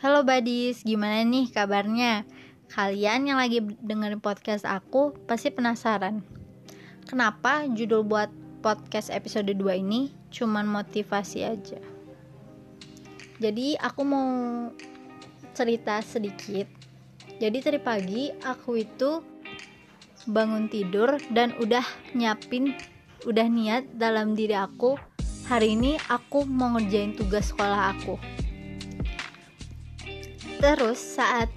Halo buddies, gimana nih kabarnya? Kalian yang lagi dengerin podcast aku pasti penasaran. Kenapa judul buat podcast episode 2 ini cuman motivasi aja? Jadi aku mau cerita sedikit. Jadi tadi pagi aku itu bangun tidur dan udah nyiapin udah niat dalam diri aku hari ini aku mau ngerjain tugas sekolah aku terus saat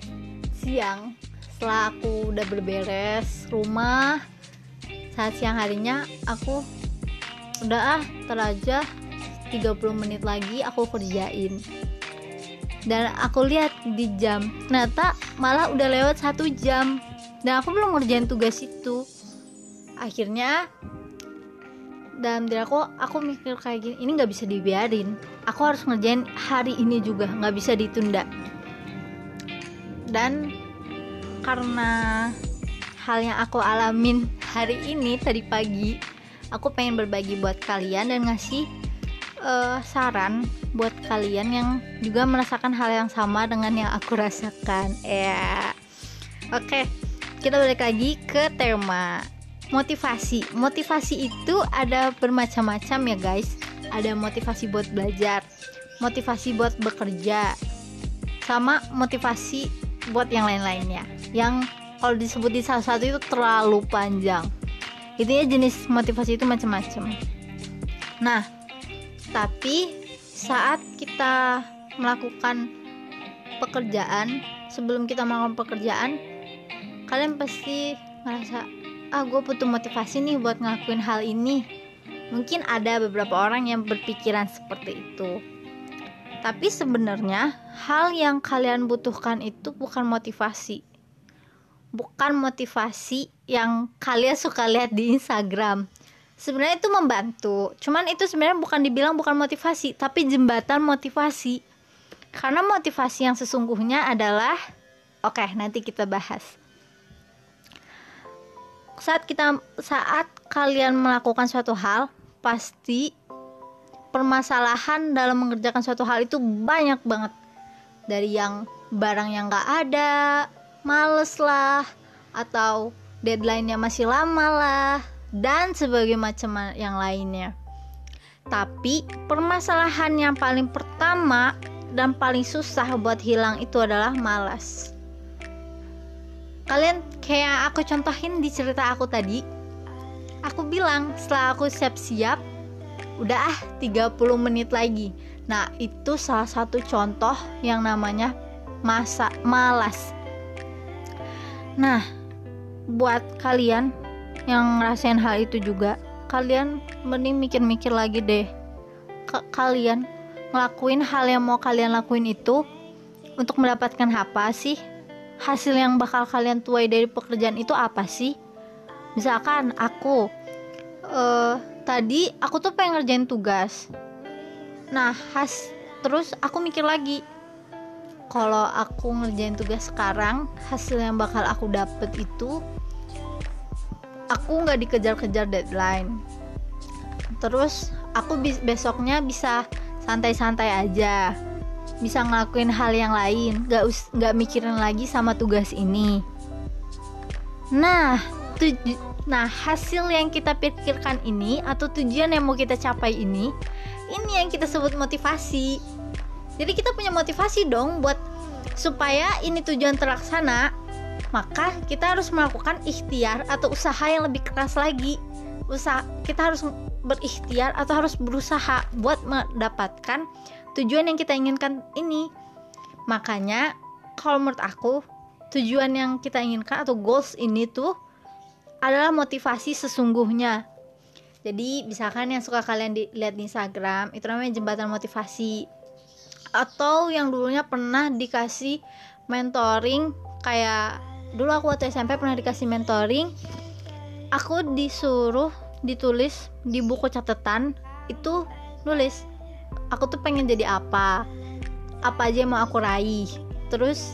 siang setelah aku udah berberes rumah saat siang harinya aku udah ah teraja 30 menit lagi aku kerjain. Dan aku lihat di jam ternyata malah udah lewat satu jam. Dan aku belum ngerjain tugas itu. Akhirnya dalam diri aku aku mikir kayak gini ini nggak bisa dibiarin. Aku harus ngerjain hari ini juga nggak bisa ditunda dan karena hal yang aku alamin hari ini tadi pagi aku pengen berbagi buat kalian dan ngasih uh, saran buat kalian yang juga merasakan hal yang sama dengan yang aku rasakan. Ya. Oke okay, kita balik lagi ke tema motivasi. Motivasi itu ada bermacam-macam ya guys. Ada motivasi buat belajar motivasi buat bekerja sama motivasi buat yang lain-lainnya. Yang kalau disebut di salah satu itu terlalu panjang. Intinya jenis motivasi itu macam-macam. Nah tapi saat kita melakukan pekerjaan sebelum kita melakukan pekerjaan kalian pasti ngerasa ah gue butuh motivasi nih buat ngelakuin hal ini. Mungkin ada beberapa orang yang berpikiran seperti itu tapi sebenarnya hal yang kalian butuhkan itu bukan motivasi. Bukan motivasi yang kalian suka lihat di Instagram. Sebenarnya itu membantu. Cuman itu sebenarnya bukan dibilang bukan motivasi, tapi jembatan motivasi. Karena motivasi yang sesungguhnya adalah oke, okay, nanti kita bahas. Saat kita saat kalian melakukan suatu hal, pasti permasalahan dalam mengerjakan suatu hal itu banyak banget. Dari yang barang yang gak ada males lah atau deadline-nya masih lama lah dan sebagai macam yang lainnya. Tapi permasalahan yang paling pertama dan paling susah buat hilang itu adalah malas. Kalian kayak aku contohin di cerita aku tadi. Aku bilang setelah aku siap-siap udah ah 30 menit lagi. Nah itu salah satu contoh yang namanya masa malas. Nah buat kalian yang ngerasain hal itu juga kalian mending mikir-mikir lagi deh. K kalian ngelakuin hal yang mau kalian lakuin itu untuk mendapatkan apa sih? Hasil yang bakal kalian tuai dari pekerjaan itu apa sih? Misalkan aku uh, tadi aku tuh pengen ngerjain tugas. Nah khas terus aku mikir lagi. Kalau aku ngerjain tugas sekarang hasil yang bakal aku dapet itu aku nggak dikejar-kejar deadline. Terus aku besoknya bisa santai-santai aja. Bisa ngelakuin hal yang lain. Nggak nggak mikirin lagi sama tugas ini. Nah tuj Nah, hasil yang kita pikirkan ini atau tujuan yang mau kita capai ini, ini yang kita sebut motivasi. Jadi kita punya motivasi dong buat supaya ini tujuan terlaksana, maka kita harus melakukan ikhtiar atau usaha yang lebih keras lagi. Usaha kita harus berikhtiar atau harus berusaha buat mendapatkan tujuan yang kita inginkan ini. Makanya kalau menurut aku tujuan yang kita inginkan atau goals ini tuh adalah motivasi sesungguhnya. Jadi misalkan yang suka kalian lihat di Instagram itu namanya jembatan motivasi. Atau yang dulunya pernah dikasih mentoring kayak dulu aku waktu SMP pernah dikasih mentoring aku disuruh ditulis di buku catatan itu nulis aku tuh pengen jadi apa? Apa aja yang mau aku raih? Terus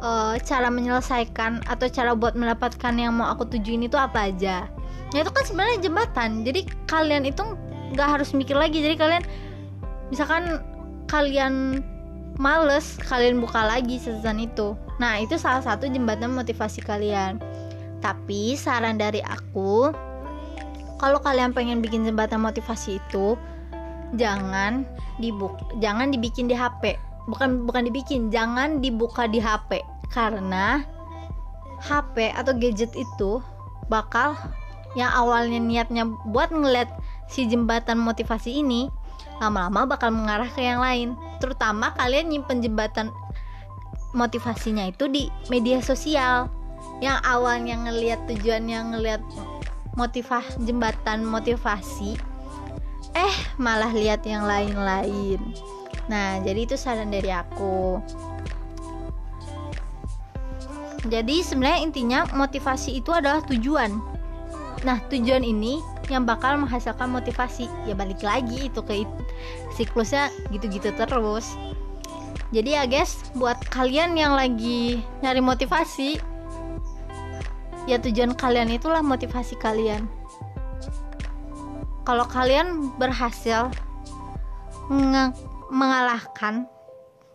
uh, cara menyelesaikan atau cara buat mendapatkan yang mau aku tujuin itu apa aja. Nah itu kan sebenarnya jembatan. Jadi kalian itu nggak harus mikir lagi. Jadi kalian misalkan kalian males kalian buka lagi season itu. Nah itu salah satu jembatan motivasi kalian. Tapi saran dari aku kalau kalian pengen bikin jembatan motivasi itu jangan dibuk jangan dibikin di HP bukan bukan dibikin jangan dibuka di HP karena HP atau gadget itu bakal yang awalnya niatnya buat ngeliat si jembatan motivasi ini lama-lama bakal mengarah ke yang lain. Terutama kalian nyimpen jembatan motivasinya itu di media sosial. Yang awalnya ngelihat tujuannya ngelihat motivah jembatan motivasi eh malah lihat yang lain-lain nah jadi itu saran dari aku. Jadi sebenarnya intinya motivasi itu adalah tujuan. Nah tujuan ini yang bakal menghasilkan motivasi. Ya balik lagi itu ke siklusnya gitu-gitu terus. Jadi ya guys buat kalian yang lagi nyari motivasi ya tujuan kalian itulah motivasi kalian. Kalau kalian berhasil mengalahkan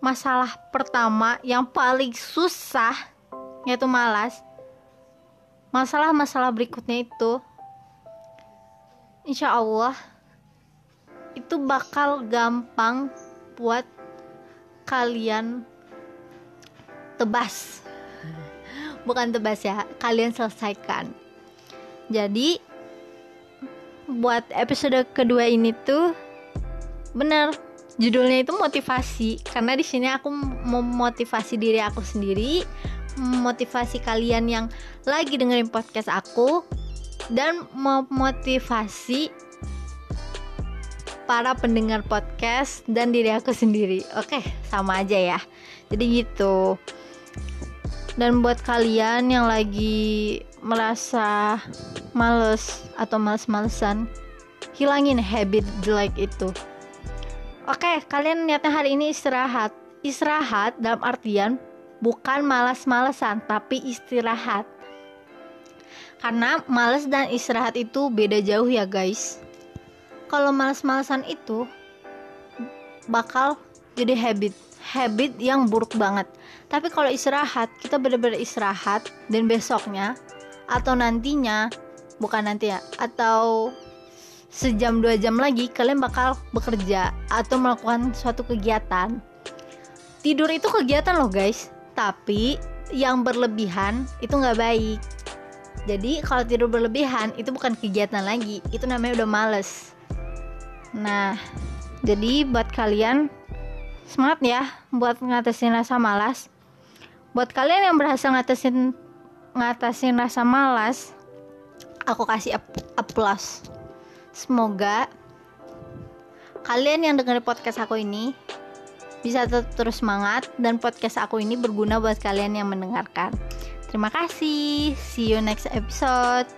masalah pertama yang paling susah yaitu malas. Masalah-masalah berikutnya itu insya Allah itu bakal gampang buat kalian tebas. Bukan tebas ya kalian selesaikan. Jadi buat episode kedua ini tuh bener judulnya itu motivasi karena di sini aku mau motivasi diri aku sendiri motivasi kalian yang lagi dengerin podcast aku dan memotivasi para pendengar podcast dan diri aku sendiri. Oke, sama aja ya. Jadi gitu. Dan buat kalian yang lagi merasa males atau males-malesan, hilangin habit jelek itu. Oke, kalian niatnya hari ini istirahat. Istirahat dalam artian bukan malas-malesan, tapi istirahat karena males dan istirahat itu beda jauh ya guys. Kalau males-malesan itu bakal jadi habit, habit yang buruk banget. Tapi kalau istirahat, kita benar-benar istirahat dan besoknya atau nantinya bukan nanti ya, atau sejam dua jam lagi kalian bakal bekerja atau melakukan suatu kegiatan. Tidur itu kegiatan loh guys, tapi yang berlebihan itu nggak baik jadi kalau tidur berlebihan itu bukan kegiatan lagi, itu namanya udah males. Nah, jadi buat kalian semangat ya buat ngatasin rasa malas. Buat kalian yang berhasil ngatasin ngatasin rasa malas, aku kasih aplaus. Semoga kalian yang dengerin podcast aku ini bisa tetap terus semangat dan podcast aku ini berguna buat kalian yang mendengarkan. Terima kasih. See you next episode.